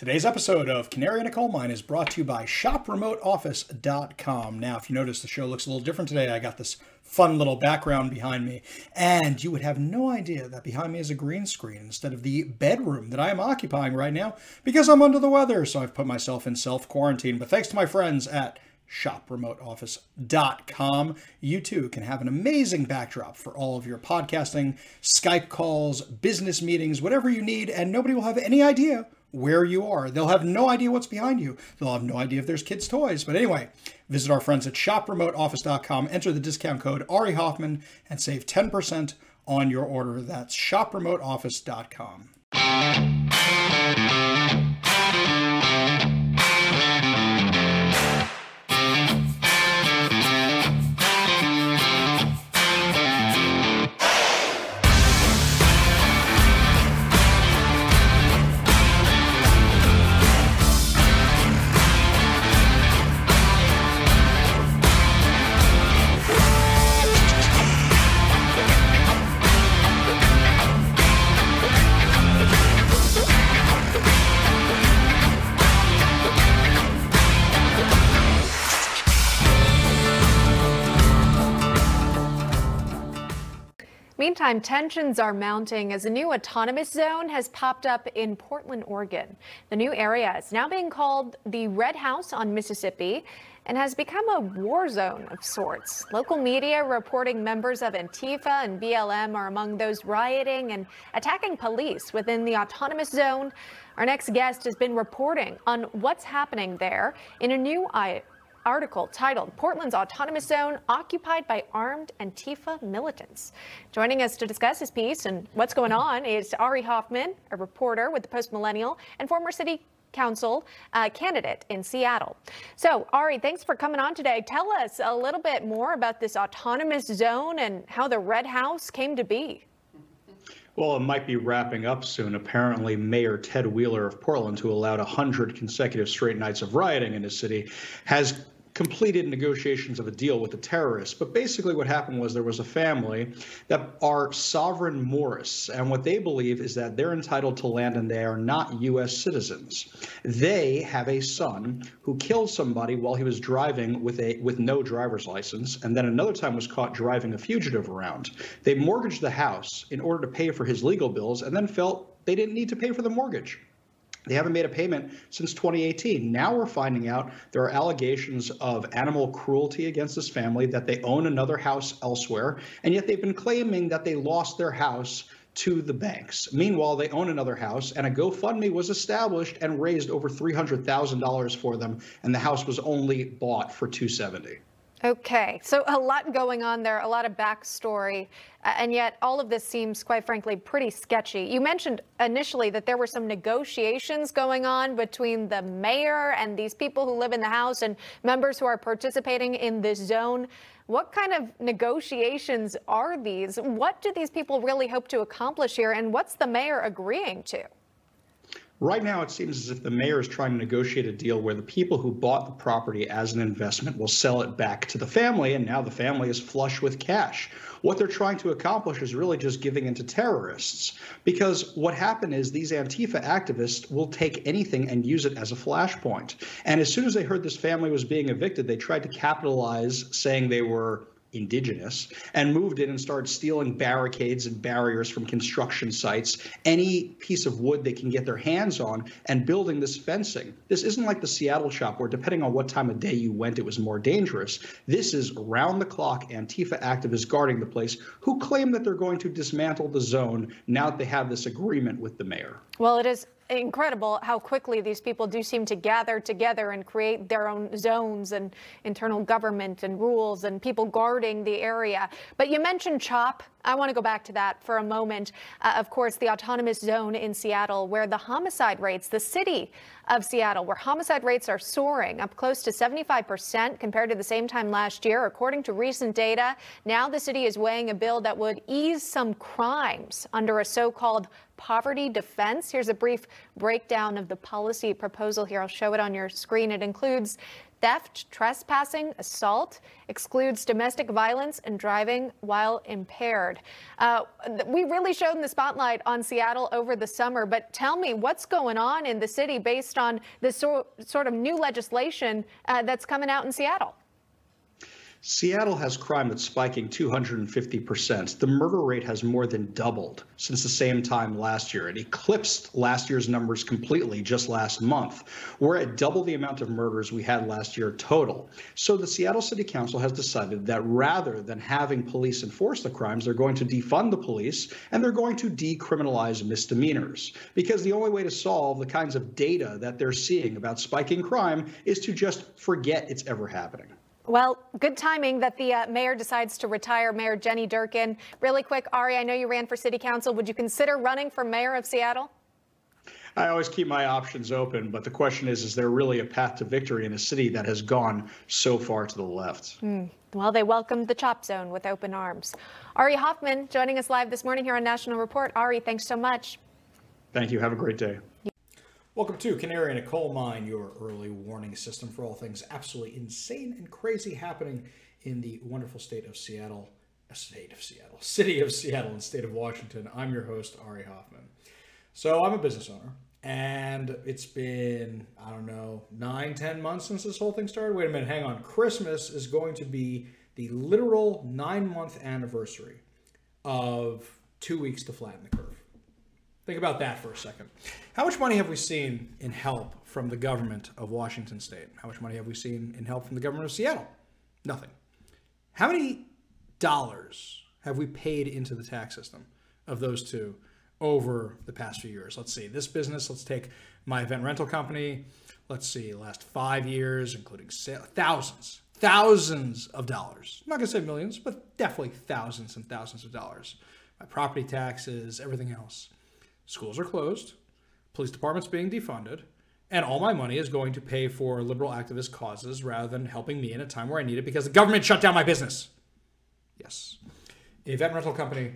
Today's episode of Canary in a Coal Mine is brought to you by ShopRemoteOffice.com. Now, if you notice, the show looks a little different today. I got this fun little background behind me, and you would have no idea that behind me is a green screen instead of the bedroom that I am occupying right now because I'm under the weather. So I've put myself in self quarantine. But thanks to my friends at shopremoteoffice.com. You too can have an amazing backdrop for all of your podcasting, Skype calls, business meetings, whatever you need, and nobody will have any idea where you are. They'll have no idea what's behind you. They'll have no idea if there's kids' toys. But anyway, visit our friends at shopremoteoffice.com, enter the discount code Ari Hoffman, and save 10% on your order. That's shopremoteoffice.com. Meantime, tensions are mounting as a new autonomous zone has popped up in Portland, Oregon. The new area is now being called the Red House on Mississippi and has become a war zone of sorts. Local media reporting members of Antifa and BLM are among those rioting and attacking police within the autonomous zone. Our next guest has been reporting on what's happening there in a new article titled Portland's Autonomous Zone Occupied by Armed Antifa Militants. Joining us to discuss his piece and what's going on is Ari Hoffman, a reporter with the Post Millennial and former city council uh, candidate in Seattle. So, Ari, thanks for coming on today. Tell us a little bit more about this autonomous zone and how the Red House came to be. Well, it might be wrapping up soon. Apparently, Mayor Ted Wheeler of Portland, who allowed 100 consecutive straight nights of rioting in the city, has completed negotiations of a deal with the terrorists. But basically, what happened was there was a family that are sovereign Moors, and what they believe is that they're entitled to land and they are not U.S. citizens. They have a son who killed somebody while he was driving with a with no driver's license, and then another time was caught driving a fugitive around. They mortgaged the house in order to pay for his legal bills, and then felt they didn't need to pay for the mortgage. They haven't made a payment since 2018. Now we're finding out there are allegations of animal cruelty against this family, that they own another house elsewhere, and yet they've been claiming that they lost their house to the banks. Meanwhile, they own another house, and a GoFundMe was established and raised over $300,000 for them, and the house was only bought for 270. Okay, so a lot going on there, a lot of backstory, and yet all of this seems, quite frankly, pretty sketchy. You mentioned initially that there were some negotiations going on between the mayor and these people who live in the house and members who are participating in this zone. What kind of negotiations are these? What do these people really hope to accomplish here, and what's the mayor agreeing to? Right now, it seems as if the mayor is trying to negotiate a deal where the people who bought the property as an investment will sell it back to the family, and now the family is flush with cash. What they're trying to accomplish is really just giving in to terrorists. Because what happened is these Antifa activists will take anything and use it as a flashpoint. And as soon as they heard this family was being evicted, they tried to capitalize saying they were indigenous and moved in and started stealing barricades and barriers from construction sites, any piece of wood they can get their hands on, and building this fencing. This isn't like the Seattle CHOP where, depending on what time of day you went, it was more dangerous. This is round the clock Antifa activists guarding the place who claim that they're going to dismantle the zone now that they have this agreement with the mayor. Well, it is incredible how quickly these people do seem to gather together and create their own zones and internal government and rules and people guarding the area. But you mentioned CHOP. I want to go back to that for a moment. Uh, of course, the autonomous zone in Seattle, where the homicide rates, the city of Seattle, where homicide rates are soaring up close to 75% compared to the same time last year. According to recent data, now the city is weighing a bill that would ease some crimes under a so-called poverty defense. Here's a brief breakdown of the policy proposal here. I'll show it on your screen. It includes theft, trespassing, assault, excludes domestic violence, and driving while impaired. Uh, we really showed in the spotlight on Seattle over the summer, but tell me what's going on in the city based on this so, sort of new legislation uh, that's coming out in Seattle. Seattle has crime that's spiking 250%. The murder rate has more than doubled since the same time last year. It eclipsed last year's numbers completely just last month. We're at double the amount of murders we had last year total. So the Seattle City Council has decided that rather than having police enforce the crimes, they're going to defund the police and they're going to decriminalize misdemeanors. Because the only way to solve the kinds of data that they're seeing about spiking crime is to just forget it's ever happening. Well, good timing that the uh, mayor decides to retire, Mayor Jenny Durkan. Really quick, Ari, I know you ran for city council. Would you consider running for mayor of Seattle? I always keep my options open, but the question is is there really a path to victory in a city that has gone so far to the left? Mm. Well, they welcomed the CHOP zone with open arms. Ari Hoffman joining us live this morning here on National Report. Ari, thanks so much. Thank you. Have a great day. Welcome to Canary in a Coal Mine, your early warning system for all things absolutely insane and crazy happening in the wonderful state of Seattle, uh, state of Seattle, city of Seattle, and state of Washington. I'm your host, Ari Hoffman. So I'm a business owner, and it's been, I don't know, nine, ten months since this whole thing started. Wait a minute, hang on. Christmas is going to be the literal nine month anniversary of two weeks to flatten the curve. Think about that for a second. How much money have we seen in help from the government of Washington state? How much money have we seen in help from the government of Seattle? Nothing. How many dollars have we paid into the tax system of those two over the past few years? Let's see. This business, let's take my event rental company. Let's see, last five years, including thousands, thousands of dollars. I'm not going to say millions, but definitely thousands and thousands of dollars. My property taxes, everything else schools are closed, police department's being defunded, and all my money is going to pay for liberal activist causes rather than helping me in a time where I need it because the government shut down my business. Yes. The event rental company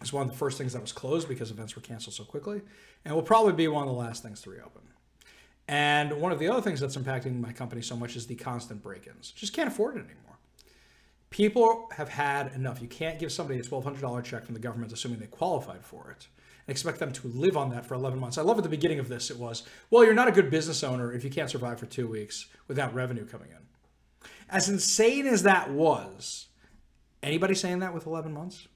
is one of the first things that was closed because events were canceled so quickly, and will probably be one of the last things to reopen. And one of the other things that's impacting my company so much is the constant break ins. Just can't afford it anymore. People have had enough. You can't give somebody a $1,200 check from the government assuming they qualified for it expect them to live on that for 11 months. I love at the beginning of this, it was, well, you're not a good business owner if you can't survive for two weeks without revenue coming in. As insane as that was, anybody saying that with 11 months?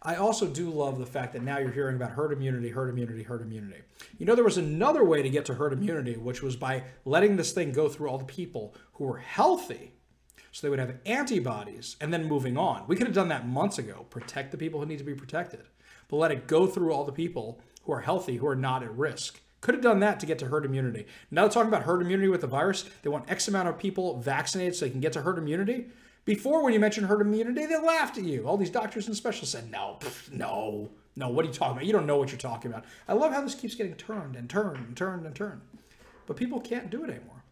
I also do love the fact that now you're hearing about herd immunity, herd immunity, herd immunity. You know, there was another way to get to herd immunity, which was by letting this thing go through all the people who were healthy so they would have antibodies and then moving on. We could have done that months ago. Protect the people who need to be protected but let it go through all the people who are healthy, who are not at risk. Could have done that to get to herd immunity. Now they're talking about herd immunity with the virus, they want X amount of people vaccinated so they can get to herd immunity. Before, when you mentioned herd immunity, they laughed at you. All these doctors and specialists said, no, no, no, what are you talking about? You don't know what you're talking about. I love how this keeps getting turned and turned and turned and turned. But people can't do it anymore.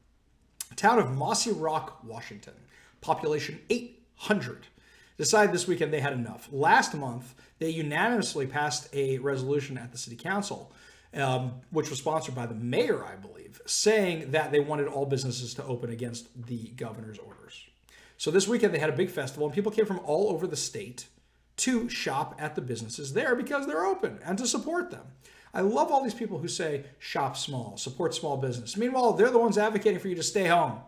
town of Mossyrock, Washington, population 800 decided this weekend they had enough. Last month, they unanimously passed a resolution at the city council, um, which was sponsored by the mayor, I believe, saying that they wanted all businesses to open against the governor's orders. So this weekend, they had a big festival, and people came from all over the state to shop at the businesses there because they're open and to support them. I love all these people who say shop small, support small business. Meanwhile, they're the ones advocating for you to stay home.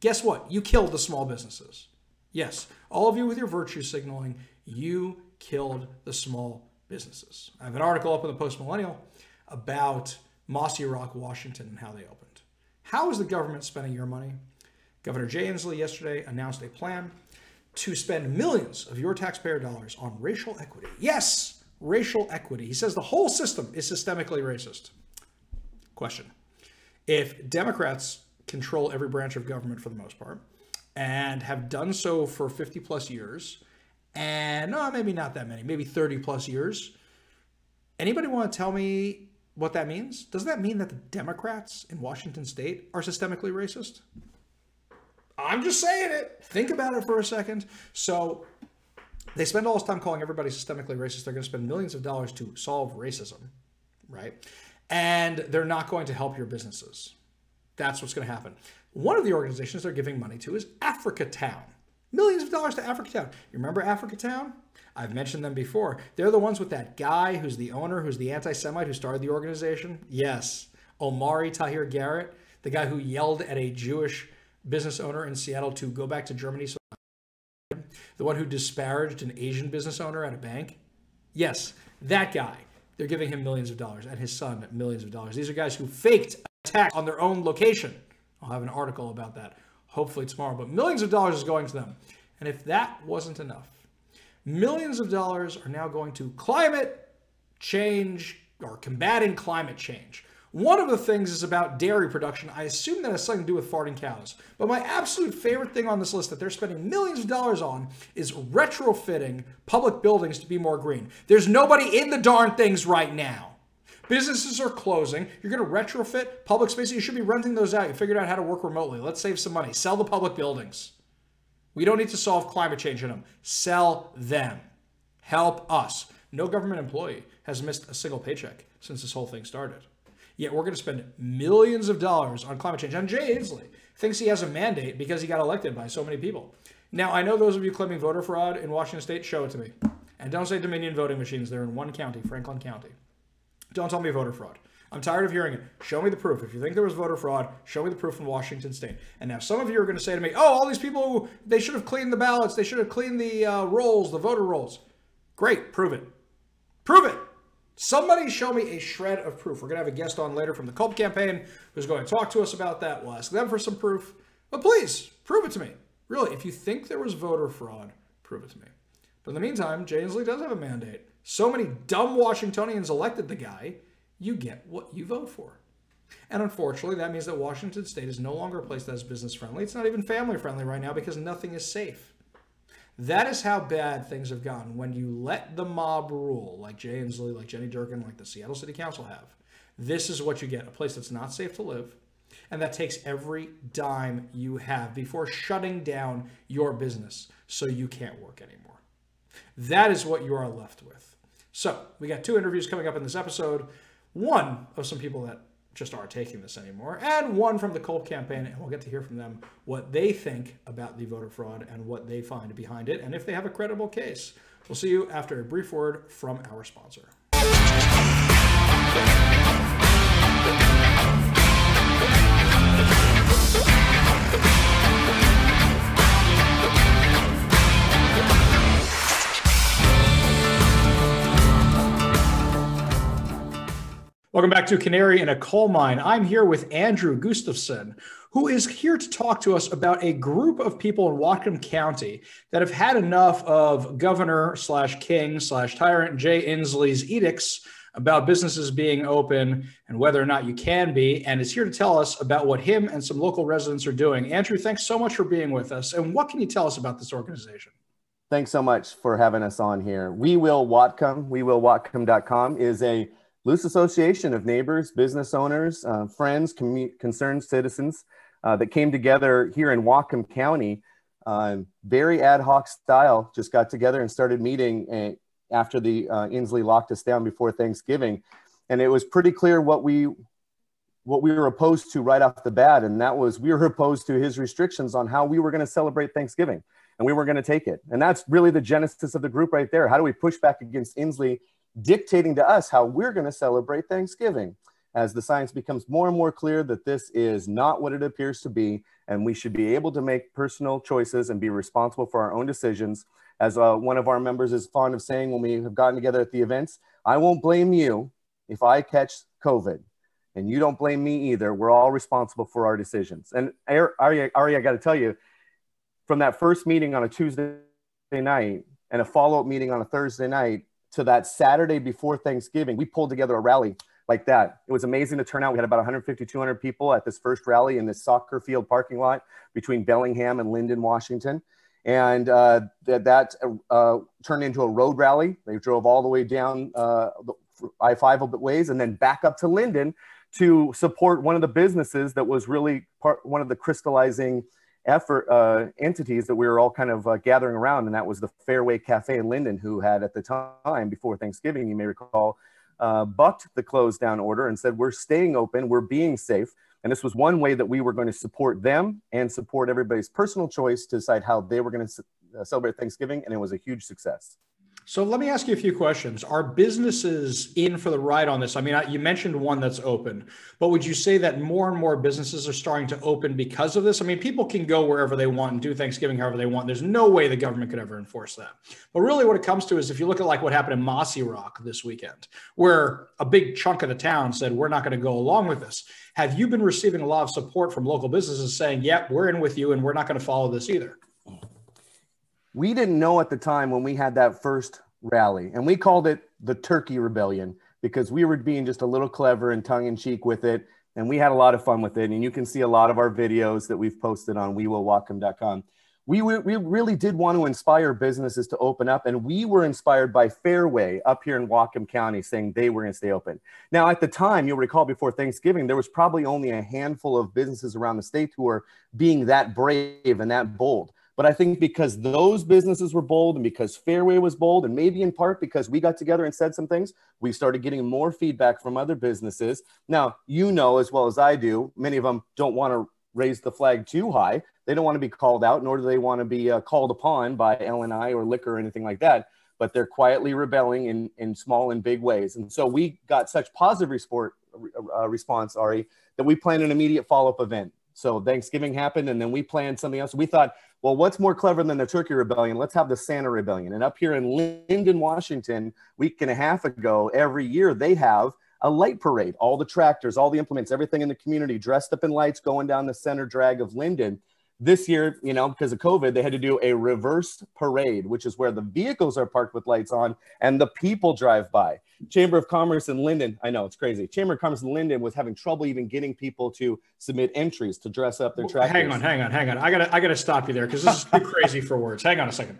Guess what? You killed the small businesses. Yes, all of you with your virtue signaling, you killed the small businesses. I have an article up in the Post Millennial about Mossyrock, Washington, and how they opened. How is the government spending your money? Governor Jay Inslee yesterday announced a plan to spend millions of your taxpayer dollars on racial equity. Yes, racial equity. He says the whole system is systemically racist. Question If Democrats control every branch of government for the most part, and have done so for 50 plus years, and no, maybe not that many, maybe 30 plus years. Anybody want to tell me what that means? Doesn't that mean that the Democrats in Washington state are systemically racist? I'm just saying it. Think about it for a second. So they spend all this time calling everybody systemically racist. They're going to spend millions of dollars to solve racism, right? And they're not going to help your businesses. That's what's going to happen. One of the organizations they're giving money to is Africa Town. Millions of dollars to Africa Town. You remember Africa Town? I've mentioned them before. They're the ones with that guy who's the owner, who's the anti Semite who started the organization. Yes, Omari Tahir Garrett, the guy who yelled at a Jewish business owner in Seattle to go back to Germany. So the one who disparaged an Asian business owner at a bank. Yes, that guy. They're giving him millions of dollars and his son millions of dollars. These are guys who faked attacks on their own location. I'll have an article about that hopefully tomorrow, but millions of dollars is going to them. And if that wasn't enough, millions of dollars are now going to climate change or combating climate change. One of the things is about dairy production. I assume that has something to do with farting cows. But my absolute favorite thing on this list that they're spending millions of dollars on is retrofitting public buildings to be more green. There's nobody in the darn things right now. Businesses are closing. You're going to retrofit public spaces. You should be renting those out. You figured out how to work remotely. Let's save some money. Sell the public buildings. We don't need to solve climate change in them. Sell them. Help us. No government employee has missed a single paycheck since this whole thing started. Yet we're going to spend millions of dollars on climate change. And Jay Inslee thinks he has a mandate because he got elected by so many people. Now, I know those of you claiming voter fraud in Washington state, show it to me. And don't say Dominion voting machines. They're in one county, Franklin County. Don't tell me voter fraud. I'm tired of hearing it. Show me the proof. If you think there was voter fraud, show me the proof in Washington State. And now some of you are going to say to me, "Oh, all these people, they should have cleaned the ballots. They should have cleaned the uh, rolls, the voter rolls." Great, prove it. Prove it. Somebody show me a shred of proof. We're going to have a guest on later from the Culp campaign who's going to talk to us about that. We'll ask them for some proof. But please, prove it to me. Really, if you think there was voter fraud, prove it to me. But in the meantime, Jay Inslee does have a mandate. So many dumb Washingtonians elected the guy, you get what you vote for. And unfortunately, that means that Washington state is no longer a place that is business friendly. It's not even family friendly right now because nothing is safe. That is how bad things have gotten when you let the mob rule, like Jay Inslee, like Jenny Durkan, like the Seattle City Council have. This is what you get a place that's not safe to live, and that takes every dime you have before shutting down your business so you can't work anymore. That is what you are left with. So, we got two interviews coming up in this episode one of some people that just aren't taking this anymore, and one from the Culp campaign, and we'll get to hear from them what they think about the voter fraud and what they find behind it, and if they have a credible case. We'll see you after a brief word from our sponsor. Welcome back to Canary in a Coal Mine. I'm here with Andrew Gustafson, who is here to talk to us about a group of people in Whatcom County that have had enough of Governor slash King slash Tyrant Jay Inslee's edicts about businesses being open and whether or not you can be, and is here to tell us about what him and some local residents are doing. Andrew, thanks so much for being with us. And what can you tell us about this organization? Thanks so much for having us on here. We Will Whatcom, we will whatcom.com is a loose association of neighbors, business owners, uh, friends, commu- concerned citizens uh, that came together here in Whatcom County, uh, very ad hoc style, just got together and started meeting uh, after the uh, Inslee locked us down before Thanksgiving. And it was pretty clear what we what we were opposed to right off the bat, and that was we were opposed to his restrictions on how we were going to celebrate Thanksgiving, and we were going to take it. And that's really the genesis of the group right there. How do we push back against Inslee dictating to us how we're going to celebrate Thanksgiving as the science becomes more and more clear that this is not what it appears to be, and we should be able to make personal choices and be responsible for our own decisions. As uh, one of our members is fond of saying when we have gotten together at the events, I won't blame you if I catch COVID, and you don't blame me either. We're all responsible for our decisions. And Ari, Ari I got to tell you, from that first meeting on a Tuesday night and a follow up meeting on a Thursday night, to that Saturday before Thanksgiving, we pulled together a rally like that. It was amazing to turn out. We had about 150, 200 people at this first rally in this soccer field parking lot between Bellingham and Lynden, Washington. And uh, that, that uh, turned into a road rally. They drove all the way down uh, I 5 a bit ways and then back up to Lynden to support one of the businesses that was really part, one of the crystallizing effort uh, entities that we were all kind of uh, gathering around, and that was the Fairway Cafe in Lynden, who had at the time before Thanksgiving, you may recall, uh, bucked the close down order and said, We're staying open, we're being safe. And this was one way that we were going to support them and support everybody's personal choice to decide how they were going to uh, celebrate Thanksgiving. And it was a huge success. So let me ask you a few questions. Are businesses in for the ride on this? I mean, you mentioned one that's open, but would you say that more and more businesses are starting to open because of this? I mean, people can go wherever they want and do Thanksgiving however they want. There's no way the government could ever enforce that. But really, what it comes to is if you look at like what happened in Mossyrock this weekend, where a big chunk of the town said, we're not going to go along with this. Have you been receiving a lot of support from local businesses saying, yep, we're in with you and we're not going to follow this either? We didn't know at the time when we had that first rally, and we called it the Turkey Rebellion because we were being just a little clever and tongue in cheek with it. And we had a lot of fun with it. And you can see a lot of our videos that we've posted on wewillwhatcom.com. We, we really did want to inspire businesses to open up. And we were inspired by Fairway up here in Whatcom County saying they were going to stay open. Now, at the time, you'll recall before Thanksgiving, there was probably only a handful of businesses around the state who were being that brave and that bold. But I think because those businesses were bold and because Fairway was bold, and maybe in part because we got together and said some things, we started getting more feedback from other businesses. Now, you know as well as I do, many of them don't want to raise the flag too high. They don't want to be called out, nor do they want to be uh, called upon by LNI or liquor or anything like that. But they're quietly rebelling in, in small and big ways. And so we got such positive uh, response, Ari, that we planned an immediate follow up event. So Thanksgiving happened, and then we planned something else. We thought, well, what's more clever than the Turkey Rebellion? Let's have the Santa Rebellion. And up here in Lynden, Washington, week and a half ago, every year they have a light parade. All the tractors, all the implements, everything in the community dressed up in lights going down the center drag of Lynden. This year, you know, because of COVID, they had to do a reverse parade, which is where the vehicles are parked with lights on and the people drive by. Chamber of Commerce in Lynden, I know it's crazy. Chamber of Commerce in Lynden was having trouble even getting people to submit entries to dress up their tractors. Hang on, hang on, hang on. I gotta, I gotta stop you there because this is too crazy for words. Hang on a second.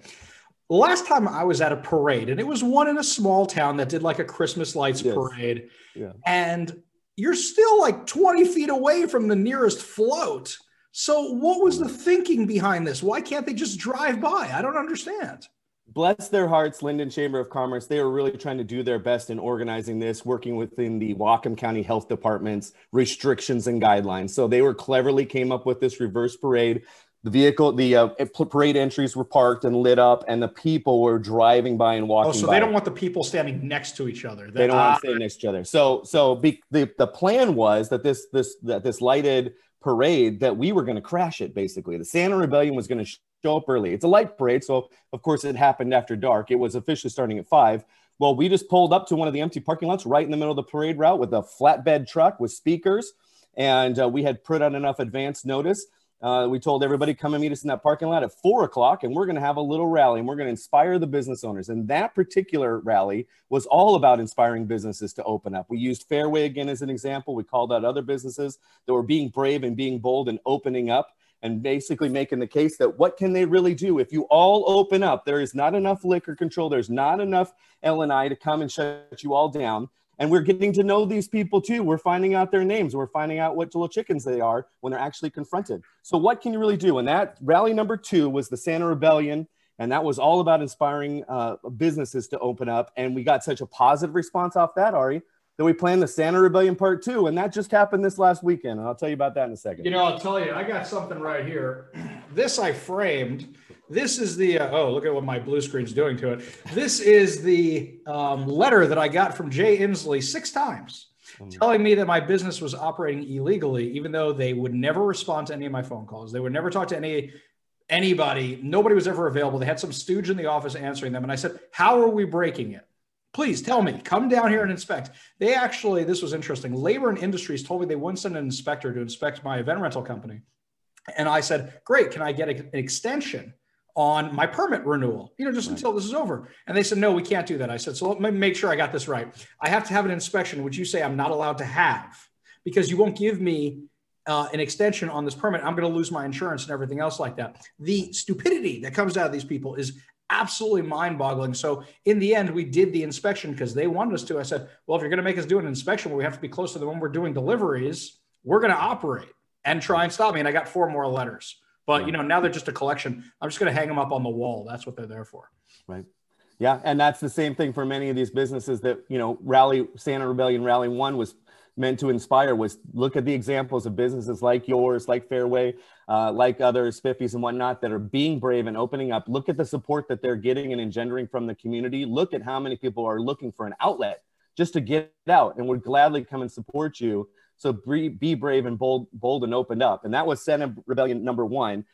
Last time I was at a parade, and it was one in a small town that did like a Christmas lights yes. parade, yeah. and you're still like 20 feet away from the nearest float. So, what was the thinking behind this? Why can't they just drive by? I don't understand bless their hearts, Lynden Chamber of Commerce. They were really trying to do their best in organizing this, working within the Whatcom County Health Department's restrictions and guidelines. So they were cleverly came up with this reverse parade. The vehicle, the uh, parade entries were parked and lit up, and the people were driving by and walking. Oh, so by. they don't want the people standing next to each other. They, they don't want to stand next to each other. So, so be, the the plan was that this this that this lighted parade that we were going to crash it. Basically, the Santa Rebellion was going to show up early. It's a light parade, so of course it happened after dark. It was officially starting at five. Well, we just pulled up to one of the empty parking lots right in the middle of the parade route with a flatbed truck with speakers, and uh, we had put on enough advance notice. Uh, we told everybody come and meet us in that parking lot at four o'clock, and we're going to have a little rally, and we're going to inspire the business owners. And that particular rally was all about inspiring businesses to open up. We used Fairway again as an example. We called out other businesses that were being brave and being bold and opening up and basically making the case that what can they really do if you all open up there is not enough liquor control there's not enough l&i to come and shut you all down and we're getting to know these people too we're finding out their names we're finding out what little chickens they are when they're actually confronted so what can you really do and that rally number two was the santa rebellion and that was all about inspiring uh, businesses to open up and we got such a positive response off that ari that we planned the Santa Rebellion Part Two, and that just happened this last weekend. And I'll tell you about that in a second. You know, I'll tell you, I got something right here. This I framed. This is the uh, oh, look at what my blue screen's doing to it. This is the um, letter that I got from Jay Inslee six times, mm-hmm. telling me that my business was operating illegally, even though they would never respond to any of my phone calls. They would never talk to any anybody. Nobody was ever available. They had some stooge in the office answering them, and I said, "How are we breaking it?" please tell me, come down here and inspect. They actually, this was interesting. Labor and Industries told me they wouldn't send an inspector to inspect my event rental company. And I said, great, can I get an extension on my permit renewal, you know, just right. until this is over? And they said, no, we can't do that. I said, so let me make sure I got this right. I have to have an inspection, which you say I'm not allowed to have because you won't give me uh, an extension on this permit, I'm going to lose my insurance and everything else like that. The stupidity that comes out of these people is absolutely mind boggling. So in the end, we did the inspection because they wanted us to. I said, well, if you're going to make us do an inspection where we have to be close to the when we're doing deliveries, we're going to operate and try and stop me. And I got four more letters. But you know, now they're just a collection. I'm just going to hang them up on the wall. That's what they're there for. Right. Yeah, and that's the same thing for many of these businesses that you know rally Santa Rebellion Rally One was meant to inspire was look at the examples of businesses like yours, like Fairway, uh, like other Spiffys and whatnot that are being brave and opening up. Look at the support that they're getting and engendering from the community. Look at how many people are looking for an outlet just to get out and would gladly come and support you. So be, be brave and bold, bold and opened up. And that was Santa Rebellion number one.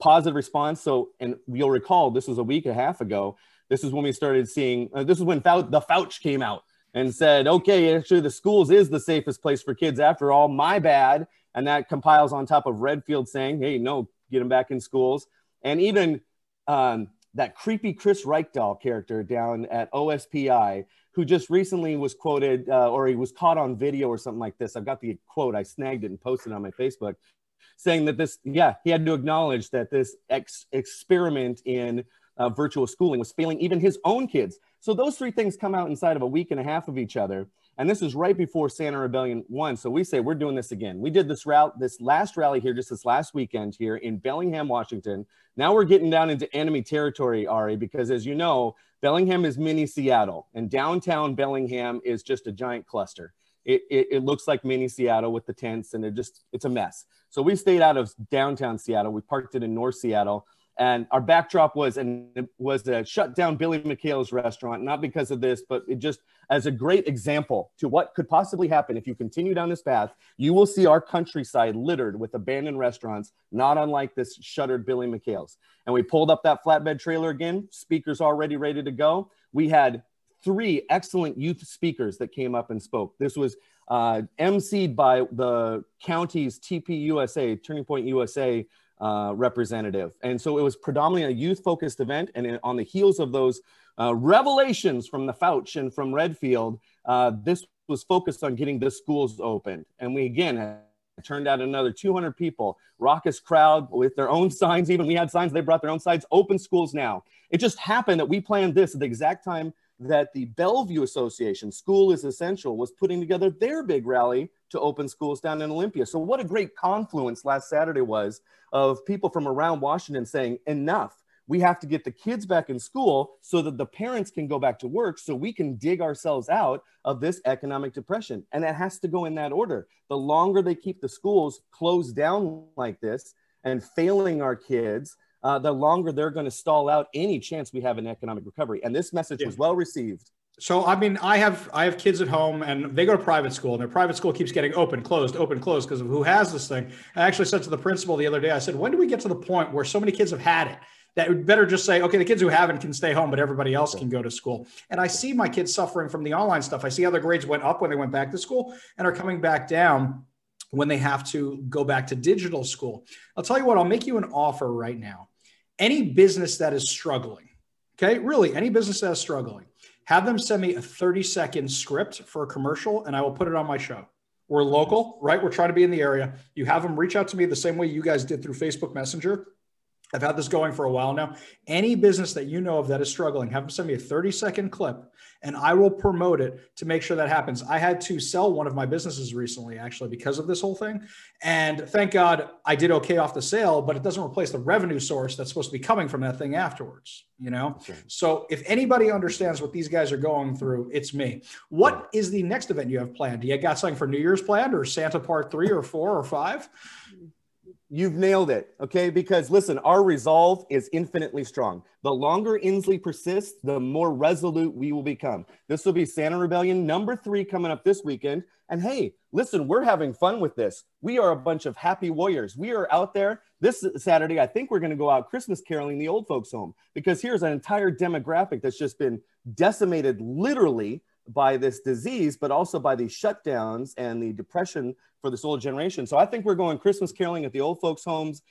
Positive response. So, and you'll recall this was a week and a half ago. This is when we started seeing. Uh, this is when Fou- the Fouch came out and said, okay, actually, the schools is the safest place for kids after all. My bad. And that compiles on top of Redfield saying, hey, no, get them back in schools. And even um, that creepy Chris Reykdal character down at OSPI, who just recently was quoted uh, or he was caught on video or something like this. I've got the quote, I snagged it and posted it on my Facebook, saying that this, yeah, he had to acknowledge that this ex- experiment in uh, virtual schooling was failing even his own kids. So those three things come out inside of a week and a half of each other. And this is right before Santa Rebellion won. So we say we're doing this again. We did this route, this last rally here, just this last weekend here in Bellingham, Washington. Now we're getting down into enemy territory, Ari, because as you know, Bellingham is mini Seattle and downtown Bellingham is just a giant cluster. It, it, it, looks like mini Seattle with the tents and it just, it's a mess. So we stayed out of downtown Seattle. We parked it in North Seattle and our backdrop was and was a shut down Billy McHale's restaurant, not because of this, but it just as a great example to what could possibly happen if you continue down this path. You will see our countryside littered with abandoned restaurants, not unlike this shuttered Billy McHale's. And we pulled up that flatbed trailer again, speakers already ready to go. We had three excellent youth speakers that came up and spoke. This was uh, emceed by the county's TPUSA, Turning Point USA uh, representative. And so it was predominantly a youth focused event. And on the heels of those uh, revelations from the Fouch and from Redfield, uh, this was focused on getting the schools opened. And we again turned out another 200 people, raucous crowd with their own signs. Even we had signs, they brought their own signs, open schools now. It just happened that we planned this at the exact time that the Bellevue Association, School is Essential, was putting together their big rally to open schools down in Olympia. So, what a great confluence last Saturday was of people from around Washington saying, enough. We have to get the kids back in school so that the parents can go back to work so we can dig ourselves out of this economic depression. And it has to go in that order. The longer they keep the schools closed down like this and failing our kids, uh, the longer they're going to stall out any chance we have an economic recovery. And this message yeah. was well received. So I mean, I have I have kids at home, and they go to private school, and their private school keeps getting open, closed, open, closed because of who has this thing. I actually said to the principal the other day, I said, when do we get to the point where so many kids have had it? that would better just say, okay, the kids who haven't can stay home, but everybody else can go to school. And I see my kids suffering from the online stuff. I see how their grades went up when they went back to school and are coming back down when they have to go back to digital school. I'll tell you what, I'll make you an offer right now any business that is struggling, okay, really any business that is struggling, have them send me a 30 second script for a commercial and I will put it on my show. We're local, right? We're trying to be in the area. You have them reach out to me the same way you guys did through Facebook Messenger. I've had this going for a while now. Any business that you know of that is struggling, have them send me a 30 second clip and I will promote it to make sure that happens. I had to sell one of my businesses recently, actually, because of this whole thing. And thank God I did okay off the sale, but it doesn't replace the revenue source that's supposed to be coming from that thing afterwards, you know? Sure. So if anybody understands what these guys are going through, it's me. What is the next event you have planned? Do you got something for New Year's planned or Santa part three or four or five? You've nailed it. Okay. Because listen, our resolve is infinitely strong. The longer Inslee persists, the more resolute we will become. This will be Santa Rebellion number three coming up this weekend. And hey, listen, we're having fun with this. We are a bunch of happy warriors. We are out there this Saturday. I think we're going to go out Christmas caroling the old folks' home because here's an entire demographic that's just been decimated literally by this disease, but also by the shutdowns and the depression for this old generation. So I think we're going Christmas caroling at the old folks' homes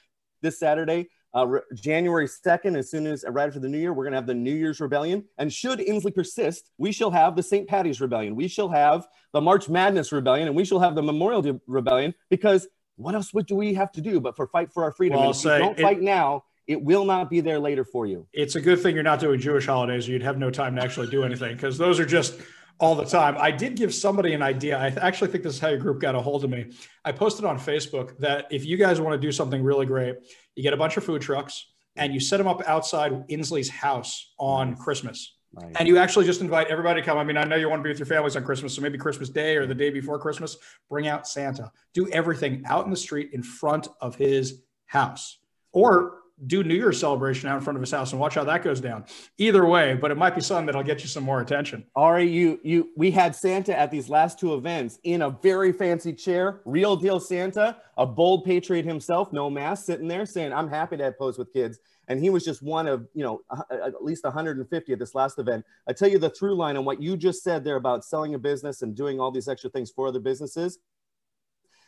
this Saturday. Uh, January 2nd, as soon as right after the new year, we're going to have the New Year's Rebellion. And should Inslee persist, we shall have the St. Patty's Rebellion. We shall have the March Madness Rebellion, and we shall have the Memorial Day Rebellion because what else would do we have to do but for fight for our freedom? Well, if you don't it, fight now, it will not be there later for you. It's a good thing you're not doing Jewish holidays, or you'd have no time to actually do anything because those are just all the time. I did give somebody an idea. I actually think this is how your group got a hold of me. I posted on Facebook that if you guys want to do something really great, you get a bunch of food trucks and you set them up outside Inslee's house on Christmas. Right. And you actually just invite everybody to come. I mean, I know you want to be with your families on Christmas, so maybe Christmas Day or the day before Christmas, bring out Santa. Do everything out in the street in front of his house. Or do New Year's celebration out in front of his house and watch how that goes down. Either way, but it might be something that'll get you some more attention. Ari, you you we had Santa at these last two events in a very fancy chair, real deal Santa, a bold patriot himself, no mask, sitting there saying, "I'm happy to have pose with kids." And he was just one of you know at least 150 at this last event. I tell you the through line on what you just said there about selling a business and doing all these extra things for other businesses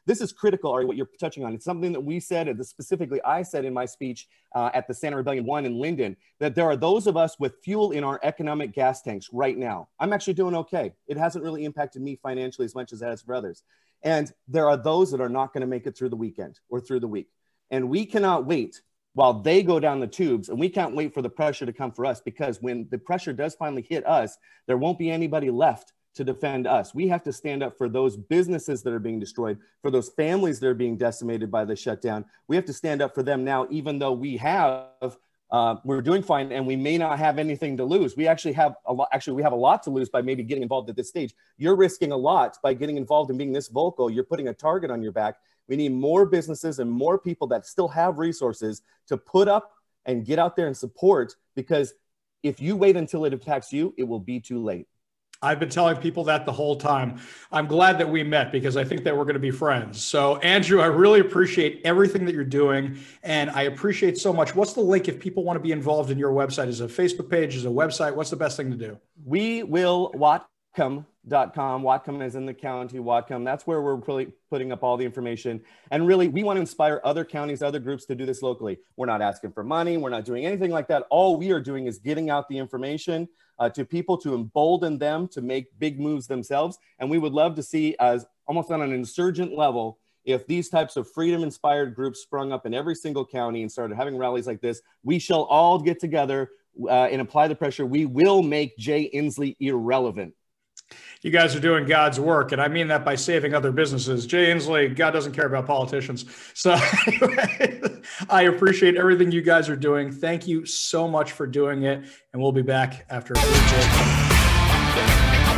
this is critical, Ari, what you're touching on. It's something that we said, and specifically I said in my speech uh, at the Santa Rebellion 1 in Lynden, that there are those of us with fuel in our economic gas tanks right now. I'm actually doing okay. It hasn't really impacted me financially as much as it has for others. And there are those that are not going to make it through the weekend or through the week. And we cannot wait while they go down the tubes and we can't wait for the pressure to come for us because when the pressure does finally hit us, there won't be anybody left to defend us. We have to stand up for those businesses that are being destroyed, for those families that are being decimated by the shutdown. We have to stand up for them now, even though we have. Uh, we're doing fine and we may not have anything to lose. We actually have a lot. Actually, we have a lot to lose by maybe getting involved at this stage. You're risking a lot by getting involved and being this vocal. You're putting a target on your back. We need more businesses and more people that still have resources to put up and get out there and support because if you wait until it attacks you, it will be too late. I've been telling people that the whole time. I'm glad that we met because I think that we're going to be friends. So, Andrew, I really appreciate everything that you're doing. And I appreciate so much. What's the link if people want to be involved in your website? Is a Facebook page? Is a website? What's the best thing to do? We will Whatcom com. Whatcom is in the county, Whatcom. That's where we're really putting up all the information. And really, we want to inspire other counties, other groups to do this locally. We're not asking for money. We're not doing anything like that. All we are doing is getting out the information uh, to people to embolden them to make big moves themselves. And we would love to see, as almost on an insurgent level, if these types of freedom inspired groups sprung up in every single county and started having rallies like this, we shall all get together uh, and apply the pressure. We will make Jay Inslee irrelevant you guys are doing God's work. And I mean that by saving other businesses. Jay Inslee, God doesn't care about politicians. So I appreciate everything you guys are doing. Thank you so much for doing it. And we'll be back after a break.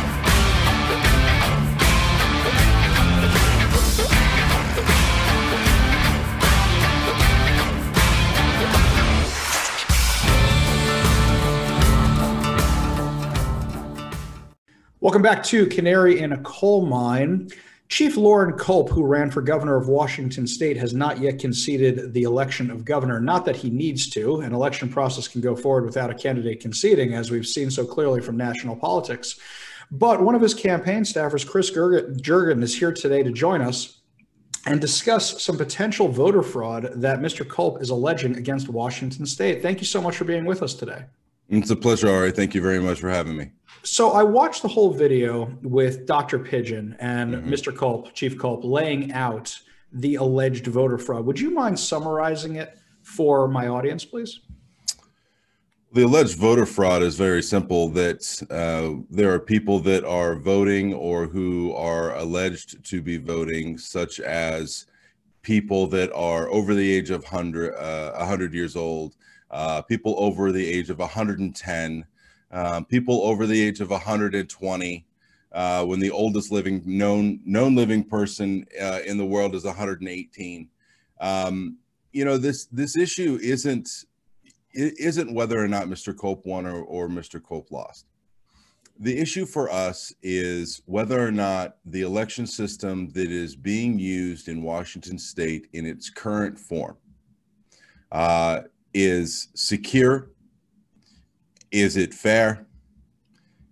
Welcome back to Canary in a Coal Mine. Chief Loren Culp, who ran for governor of Washington state, has not yet conceded the election of governor. Not that he needs to. An election process can go forward without a candidate conceding, as we've seen so clearly from national politics. But one of his campaign staffers, Chris Jurgen, is here today to join us and discuss some potential voter fraud that Mr. Culp is alleging against Washington state. Thank you so much for being with us today. It's a pleasure, Ari. Thank you very much for having me. So I watched the whole video with Dr. Pigeon and mm-hmm. Mr. Culp, Chief Culp, laying out the alleged voter fraud. Would you mind summarizing it for my audience, please? The alleged voter fraud is very simple that uh, there are people that are voting or who are alleged to be voting, such as people that are over the age of 100, uh, 100 years old, uh, people over the age of 110, um, people over the age of 120, uh, when the oldest living known known living person uh, in the world is 118. Um, you know this this issue isn't isn't whether or not Mr. Culp won or, or Mr. Culp lost. The issue for us is whether or not the election system that is being used in Washington state in its current form uh, is secure is it fair?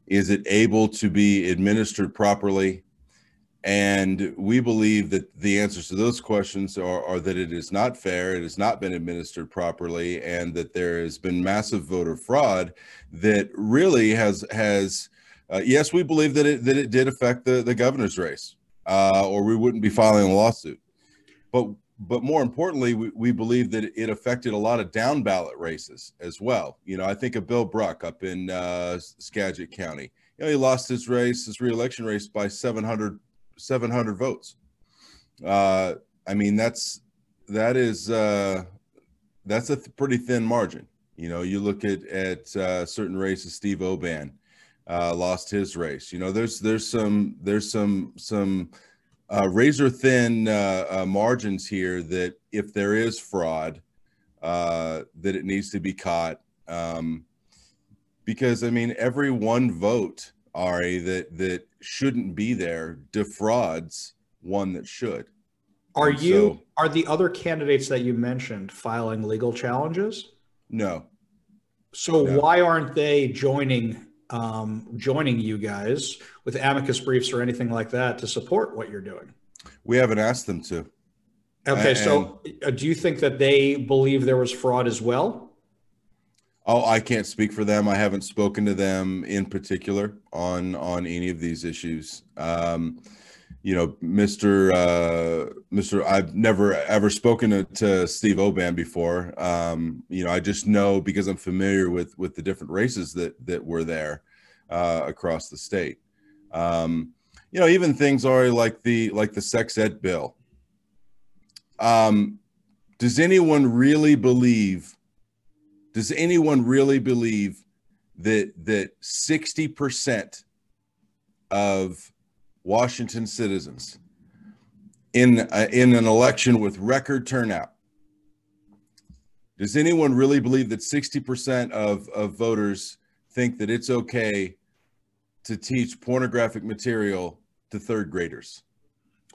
Is it able to be administered properly? And we believe that the answers to those questions are, are, that it is not fair, it has not been administered properly, and that there has been massive voter fraud that really has has. Uh, yes, we believe that it that it did affect the the governor's race, uh, or we wouldn't be filing a lawsuit. But but more importantly, we, we believe that it affected a lot of down ballot races as well. You know, I think of Bill Bruck up in uh, Skagit County. You know, he lost his race, his reelection race by 700, 700 votes. Uh, I mean, that's that is uh, that's a th- pretty thin margin. You know, you look at at uh, certain races. Steve O'Ban uh, lost his race. You know, there's there's some there's some some uh, razor thin uh, uh, margins here that if there is fraud, uh, that it needs to be caught. Um, because I mean, every one vote, Ari, that that shouldn't be there defrauds one that should. Are and you so, are the other candidates that you mentioned filing legal challenges? No. So no. why aren't they joining um, joining you guys with amicus briefs or anything like that to support what you're doing? We haven't asked them to. Okay, and, so uh, do you think that they believe there was fraud as well? Oh, I can't speak for them. I haven't spoken to them in particular on on any of these issues. Um, you know, Mr. Uh, Mr. I've never ever spoken to, to Steve O'Ban before. Um, you know, I just know because I'm familiar with with the different races that that were there uh, across the state. Um, you know, even things are like the like the sex ed bill. Um, does anyone really believe? Does anyone really believe that that sixty percent of Washington citizens in uh, in an election with record turnout. Does anyone really believe that 60% of, of voters think that it's okay to teach pornographic material to third graders?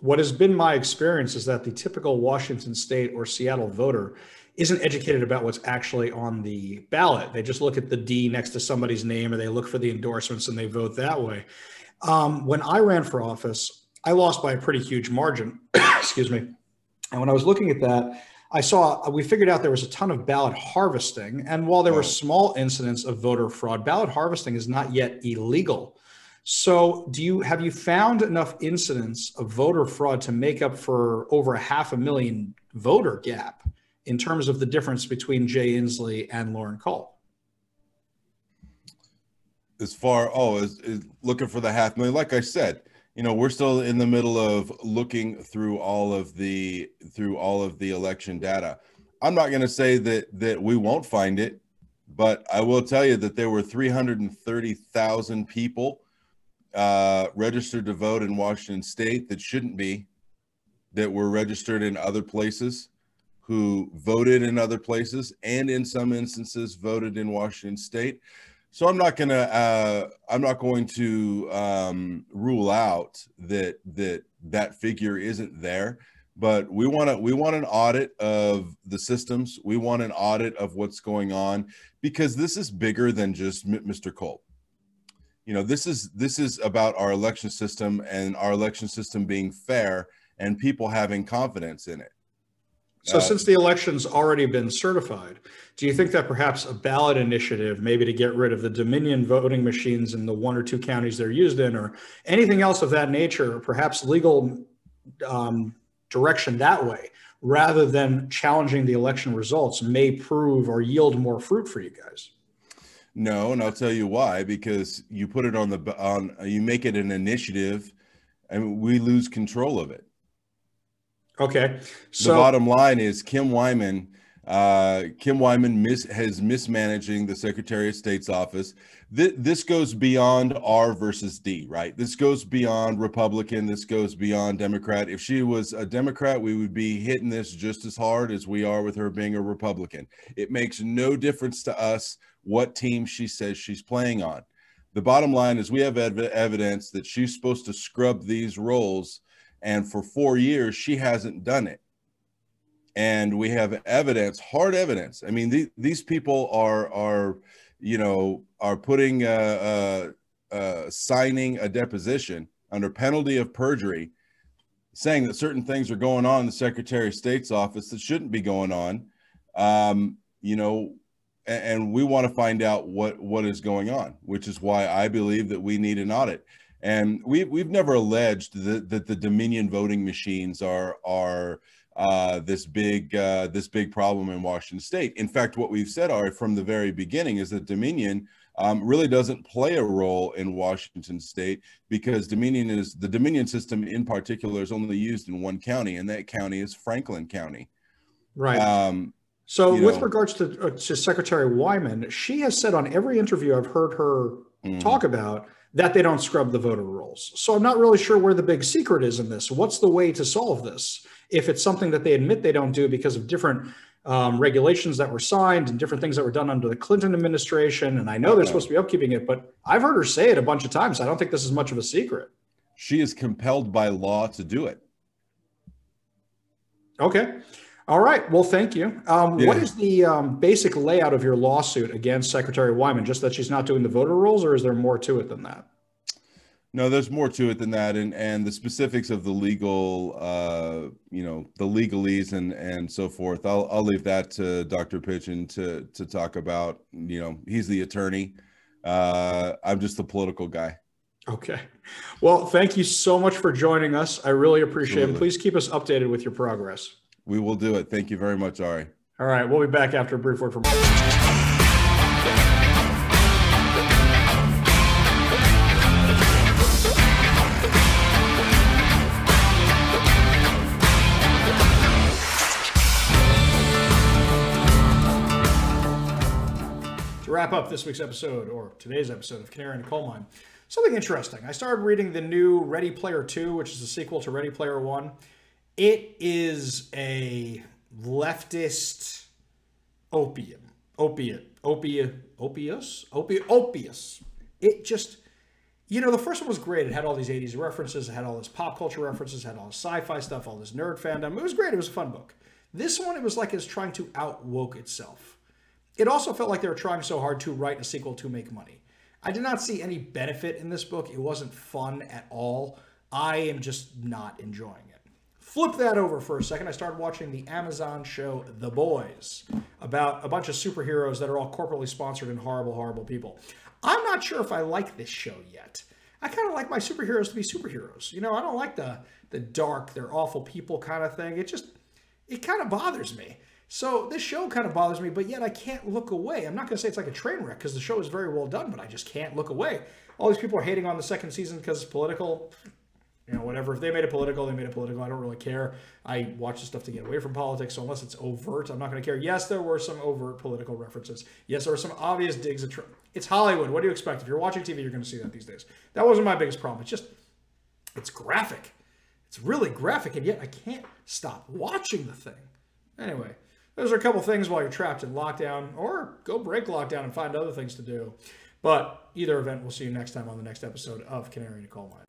What has been my experience is that the typical Washington state or Seattle voter isn't educated about what's actually on the ballot. They just look at the D next to somebody's name or they look for the endorsements and they vote that way. Um, when I ran for office, I lost by a pretty huge margin. Excuse me. And when I was looking at that, I saw we figured out there was a ton of ballot harvesting. And while there were small incidents of voter fraud, ballot harvesting is not yet illegal. So, do you have you found enough incidents of voter fraud to make up for over a half a million voter gap in terms of the difference between Jay Inslee and Loren Culp? As far oh is, is looking for the half million. Like i said you know we're still in the middle of looking through all of the through all of the election data. I'm not going to say that that we won't find it but i will tell you that there were 330000 people uh, registered to vote in washington state that shouldn't be that were registered in other places who voted in other places and in some instances voted in washington state so I'm not gonna uh, I'm not going to um, rule out that that that figure isn't there, but we want to we want an audit of the systems. We want an audit of what's going on because this is bigger than just Mr. Culp. You know, this is this is about our election system and our election system being fair and people having confidence in it. So, uh, since the election's already been certified, do you think that perhaps a ballot initiative, maybe to get rid of the Dominion voting machines in the one or two counties they're used in, or anything else of that nature, perhaps legal um, direction that way, rather than challenging the election results, may prove or yield more fruit for you guys? No, and I'll tell you why. Because you put it on the on, you make it an initiative, and we lose control of it. Okay. So the bottom line is Kim Wyman. Uh, Kim Wyman mis- has mismanaging the Secretary of State's office. Th- this goes beyond R versus D, right? This goes beyond Republican. This goes beyond Democrat. If she was a Democrat, we would be hitting this just as hard as we are with her being a Republican. It makes no difference to us what team she says she's playing on. The bottom line is we have ev- evidence that she's supposed to scrub these rolls and for four years, she hasn't done it. And we have evidence, hard evidence. I mean, the, these people are, are, you know, are putting, uh, uh, uh, signing a deposition under penalty of perjury, saying that certain things are going on in the Secretary of State's office that shouldn't be going on. Um, you know, and, and we want to find out what what is going on, which is why I believe that we need an audit. And we've we've never alleged that, that the Dominion voting machines are, are uh, this big uh, this big problem in Washington State. In fact, what we've said are from the very beginning is that Dominion um, really doesn't play a role in Washington State because Dominion is the Dominion system in particular is only used in one county, and that county is Franklin County. Right. Um, So, with know, regards to, uh, to Secretary Wyman, she has said on every interview I've heard her mm. talk about that they don't scrub the voter rolls. So, I'm not really sure where the big secret is in this. What's the way to solve this? If it's something that they admit they don't do because of different um, regulations that were signed and different things that were done under the Clinton administration. And I know they're supposed to be upkeeping it, but I've heard her say it a bunch of times. I don't think this is much of a secret. She is compelled by law to do it. Okay. All right. Well, thank you. Um, yeah. What is the um, basic layout of your lawsuit against Secretary Wyman? Just that she's not doing the voter rolls, or is there more to it than that? No, there's more to it than that, and and the specifics of the legal, uh, you know, the legalese and and so forth. I'll I'll leave that to Dr. Pitchen to to talk about. You know, he's the attorney. Uh, I'm just the political guy. Okay. Well, thank you so much for joining us. I really appreciate Absolutely. it. Please keep us updated with your progress. We will do it. Thank you very much, Ari. All right. We'll be back after a brief word from. To wrap up this week's episode, or today's episode of Canary in a Coal Mine, something interesting. I started reading the new Ready Player 2, which is a sequel to Ready Player 1. It is a leftist opium, opiate, opiate, opius, opiate, opius. It just, you know, the first one was great. It had all these 80s references, it had all this pop culture references, it had all this sci fi stuff, all this nerd fandom. It was great. It was a fun book. This one, it was like it's trying to out woke itself it also felt like they were trying so hard to write a sequel to make money. I did not see any benefit in this book. It wasn't fun at all. I am just not enjoying. Flip that over for a second. I started watching the Amazon show The Boys about a bunch of superheroes that are all corporately sponsored and horrible, horrible people. I'm not sure if I like this show yet. I kind of like my superheroes to be superheroes. You know, I don't like the the dark, they're awful people kind of thing. It just it kind of bothers me. So this show kind of bothers me, but yet I can't look away. I'm not going to say it's like a train wreck because the show is very well done, but I just can't look away. All these people are hating on the second season because it's political. You know, whatever. If they made it political, they made it political. I don't really care. I watch the stuff to get away from politics, so unless it's overt, I'm not going to care. Yes, there were some overt political references. Yes, there were some obvious digs at Trump. It's Hollywood. What do you expect? If you're watching TV, you're going to see that these days. That wasn't my biggest problem. It's just, it's graphic. It's really graphic, and yet I can't stop watching the thing. Anyway, those are a couple things while you're trapped in lockdown, or go break lockdown and find other things to do. But either event, we'll see you next time on the next episode of Canary in Coal Mine.